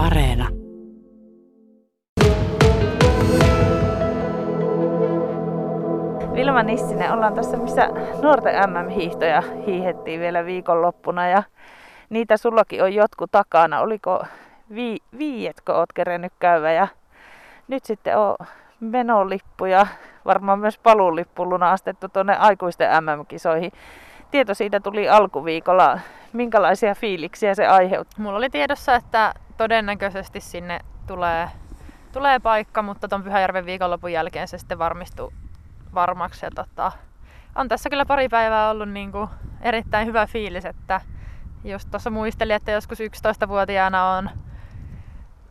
Areena. Vilma Nissinen, ollaan tässä missä nuorten MM-hiihtoja hiihettiin vielä viikonloppuna ja niitä sullakin on jotkut takana. Oliko vi- viietkö oot kerennyt käydä ja nyt sitten on menolippu ja varmaan myös paluulippu lunastettu tuonne aikuisten MM-kisoihin. Tieto siitä tuli alkuviikolla. Minkälaisia fiiliksiä se aiheutti? Mulla oli tiedossa, että todennäköisesti sinne tulee, tulee paikka, mutta tuon Pyhäjärven viikonlopun jälkeen se sitten varmistuu varmaksi. Ja tota, on tässä kyllä pari päivää ollut niin kuin erittäin hyvä fiilis, että just tuossa muistelin, että joskus 11-vuotiaana on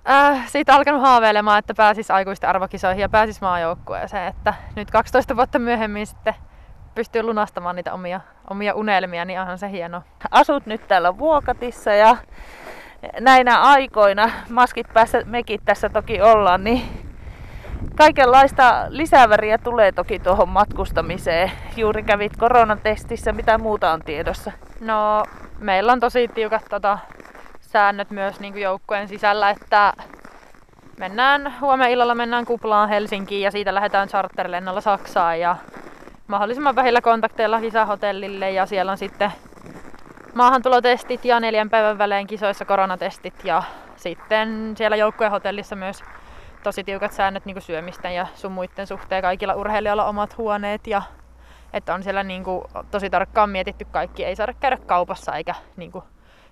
äh, siitä alkanut haaveilemaan, että pääsis aikuisten arvokisoihin ja pääsis maajoukkueeseen. Että nyt 12 vuotta myöhemmin sitten pystyy lunastamaan niitä omia, omia unelmia, niin onhan se hieno. Asut nyt täällä Vuokatissa ja näinä aikoina, maskit päässä mekin tässä toki ollaan, niin kaikenlaista lisäväriä tulee toki tuohon matkustamiseen. Juuri kävit koronatestissä, mitä muuta on tiedossa? No, meillä on tosi tiukat tota, säännöt myös niin joukkueen sisällä, että mennään huomenna illalla mennään kuplaan Helsinkiin ja siitä lähdetään charterlennolla Saksaan ja mahdollisimman vähillä kontakteilla kisahotellille ja siellä on sitten maahantulotestit ja neljän päivän välein kisoissa koronatestit ja sitten siellä joukkueen hotellissa myös tosi tiukat säännöt niin syömisten ja sun muiden suhteen. Kaikilla urheilijoilla omat huoneet ja että on siellä niin kuin, tosi tarkkaan mietitty kaikki. Ei saada käydä kaupassa eikä niin kuin,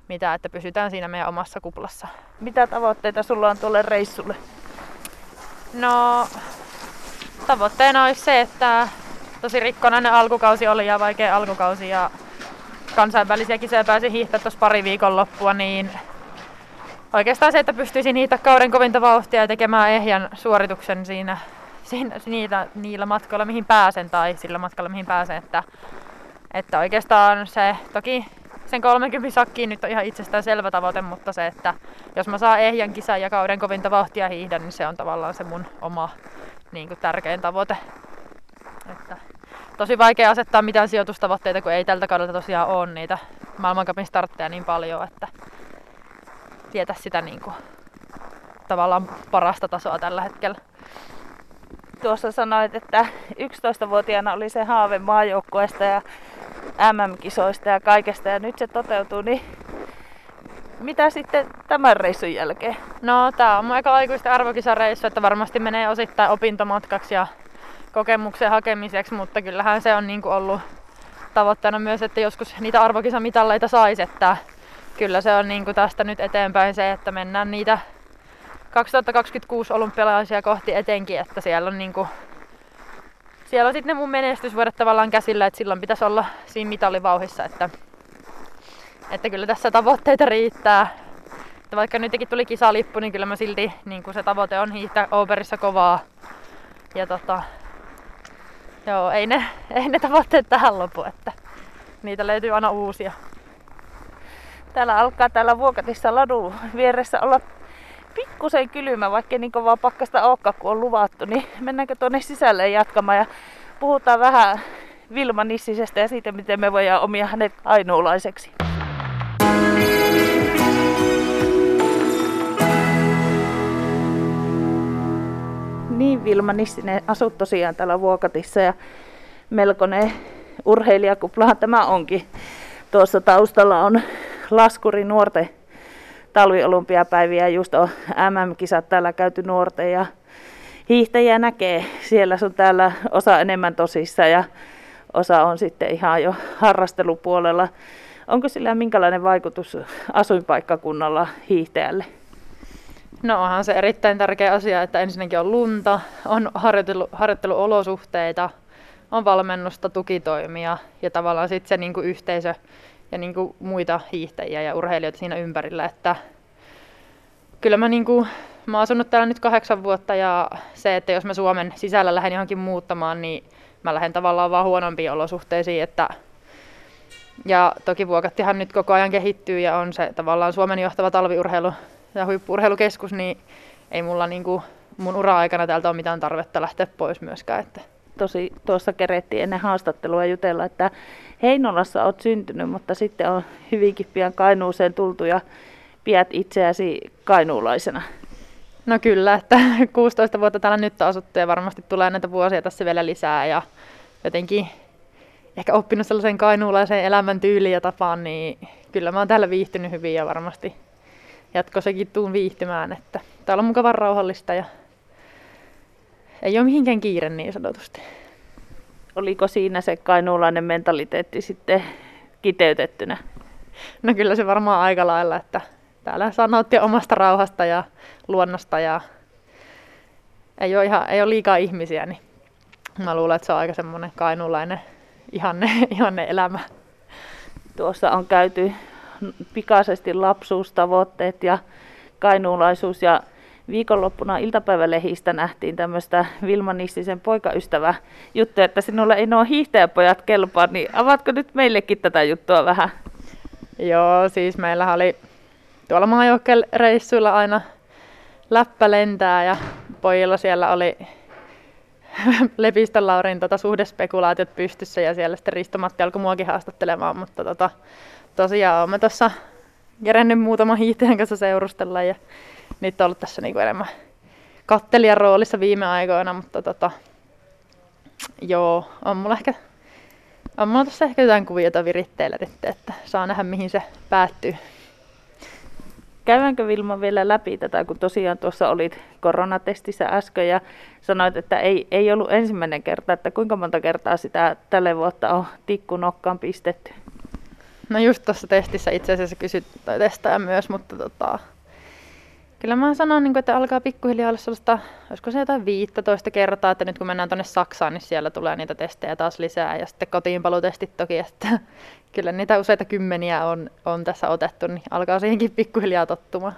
mitään, että pysytään siinä meidän omassa kuplassa. Mitä tavoitteita sulla on tuolle reissulle? No, tavoitteena olisi se, että tosi rikkonainen alkukausi oli ja vaikea alkukausi ja kansainvälisiä kisoja pääsi hiihtämään tuossa pari viikon loppua, niin oikeastaan se, että pystyisin niitä kauden kovinta vauhtia ja tekemään ehjän suorituksen siinä, siinä niitä, niillä matkoilla, mihin pääsen tai sillä matkalla, mihin pääsen. Että, että oikeastaan se, toki sen 30 sakkiin nyt on ihan itsestään selvä tavoite, mutta se, että jos mä saan ehjän kisan ja kauden kovinta vauhtia hiihdä, niin se on tavallaan se mun oma niin kuin tärkein tavoite. Että tosi vaikea asettaa mitään sijoitustavoitteita, kun ei tältä kaudelta tosiaan ole niitä maailmankapin startteja niin paljon, että tietä sitä niin kuin, tavallaan parasta tasoa tällä hetkellä. Tuossa sanoit, että 11-vuotiaana oli se haave maajoukkueesta ja MM-kisoista ja kaikesta ja nyt se toteutuu, niin mitä sitten tämän reissun jälkeen? No tää on mun eka aikuisten arvokisareissu, että varmasti menee osittain opintomatkaksi ja kokemuksen hakemiseksi, mutta kyllähän se on niin kuin ollut tavoitteena myös, että joskus niitä arvokisamitalleita saisi, että kyllä se on niin kuin tästä nyt eteenpäin se, että mennään niitä 2026 olympialaisia kohti etenkin, että siellä on niin kuin, siellä on sitten ne mun menestysvuodet tavallaan käsillä, että silloin pitäisi olla siinä mitalivauhissa, että, että kyllä tässä tavoitteita riittää. Että vaikka nytkin tuli kisalippu, niin kyllä mä silti niin kuin se tavoite on hiihtää Oberissa kovaa. Ja tota, joo, ei ne, ei ne tavoitteet tähän lopu, että niitä löytyy aina uusia. Täällä alkaa täällä Vuokatissa ladun vieressä olla pikkusen kylmä, vaikka niin kovaa pakkasta olekaan, kun on luvattu, niin mennäänkö tuonne sisälle jatkamaan ja puhutaan vähän Vilma Nissisestä ja siitä, miten me voidaan omia hänet ainoulaiseksi. Vilma Nissinen asut tosiaan täällä Vuokatissa ja melkoinen urheilijakuplahan tämä onkin. Tuossa taustalla on laskuri nuorten talviolympiapäiviä, just on MM-kisat täällä käyty nuorten ja hiihtäjiä näkee siellä sun täällä osa enemmän tosissa ja osa on sitten ihan jo harrastelupuolella. Onko sillä minkälainen vaikutus asuinpaikkakunnalla hiihtäjälle? No onhan se erittäin tärkeä asia, että ensinnäkin on lunta, on harjoittelu, harjoitteluolosuhteita, on valmennusta, tukitoimia ja tavallaan sitten se niin kuin yhteisö ja niin kuin muita hiihtäjiä ja urheilijoita siinä ympärillä. Että kyllä mä, niin kuin, mä oon asunut täällä nyt kahdeksan vuotta ja se, että jos mä Suomen sisällä lähden johonkin muuttamaan, niin mä lähden tavallaan vaan huonompiin olosuhteisiin. Että ja toki Vuokattihan nyt koko ajan kehittyy ja on se tavallaan Suomen johtava talviurheilu ja huippurheilukeskus, niin ei mulla niin kuin mun ura-aikana täältä ole mitään tarvetta lähteä pois myöskään. Että tosi tuossa kerettiin ennen haastattelua jutella, että Heinolassa olet syntynyt, mutta sitten on hyvinkin pian Kainuuseen tultu ja pidät itseäsi kainuulaisena? No kyllä, että 16 vuotta täällä nyt on asuttu ja varmasti tulee näitä vuosia tässä vielä lisää ja jotenkin ehkä oppinut sellaisen kainuulaisen elämäntyyliin ja tapaan, niin kyllä mä oon täällä viihtynyt hyvin ja varmasti jatkossakin tuun viihtymään, että täällä on mukavan rauhallista ja ei ole mihinkään kiire niin sanotusti. Oliko siinä se kainuulainen mentaliteetti sitten kiteytettynä? No kyllä se varmaan aika lailla, että täällä saa nauttia omasta rauhasta ja luonnosta ja ei ole, ihan, ei ole liikaa ihmisiä, niin mä luulen, että se on aika semmoinen kainuulainen ihanne, ihanne elämä. Tuossa on käyty pikaisesti lapsuustavoitteet ja kainuulaisuus ja viikonloppuna iltapäivälehistä nähtiin tämmöistä Vilma Nissisen poikaystävä juttu, että sinulle ei nuo hiihtäjäpojat kelpaa, niin avaatko nyt meillekin tätä juttua vähän? Joo, siis meillä oli tuolla maajoukkereissuilla aina läppä lentää ja pojilla siellä oli Lepistön Laurin tota, suhdespekulaatiot pystyssä ja siellä sitten Risto-Matti alkoi muakin haastattelemaan, mutta tota, tosiaan olemme tuossa kerennyt muutaman hiihtäjän kanssa seurustella ja nyt on ollut tässä niinku enemmän kattelijan roolissa viime aikoina, mutta tota, joo, on mulla ehkä on mulla tässä ehkä jotain kuviota viritteillä nyt, että saa nähdä mihin se päättyy. Käydäänkö Vilma vielä läpi tätä, kun tosiaan tuossa olit koronatestissä äsken ja sanoit, että ei, ei ollut ensimmäinen kerta, että kuinka monta kertaa sitä tälle vuotta on tikku nokkaan pistetty? No just tuossa testissä itse asiassa kysyt testaaja myös, mutta tota, Kyllä mä sanon, niin että alkaa pikkuhiljaa olla sellaista, olisiko se jotain 15 kertaa, että nyt kun mennään tuonne Saksaan, niin siellä tulee niitä testejä taas lisää ja sitten kotiinpalutestit toki, että kyllä niitä useita kymmeniä on, on tässä otettu, niin alkaa siihenkin pikkuhiljaa tottumaan.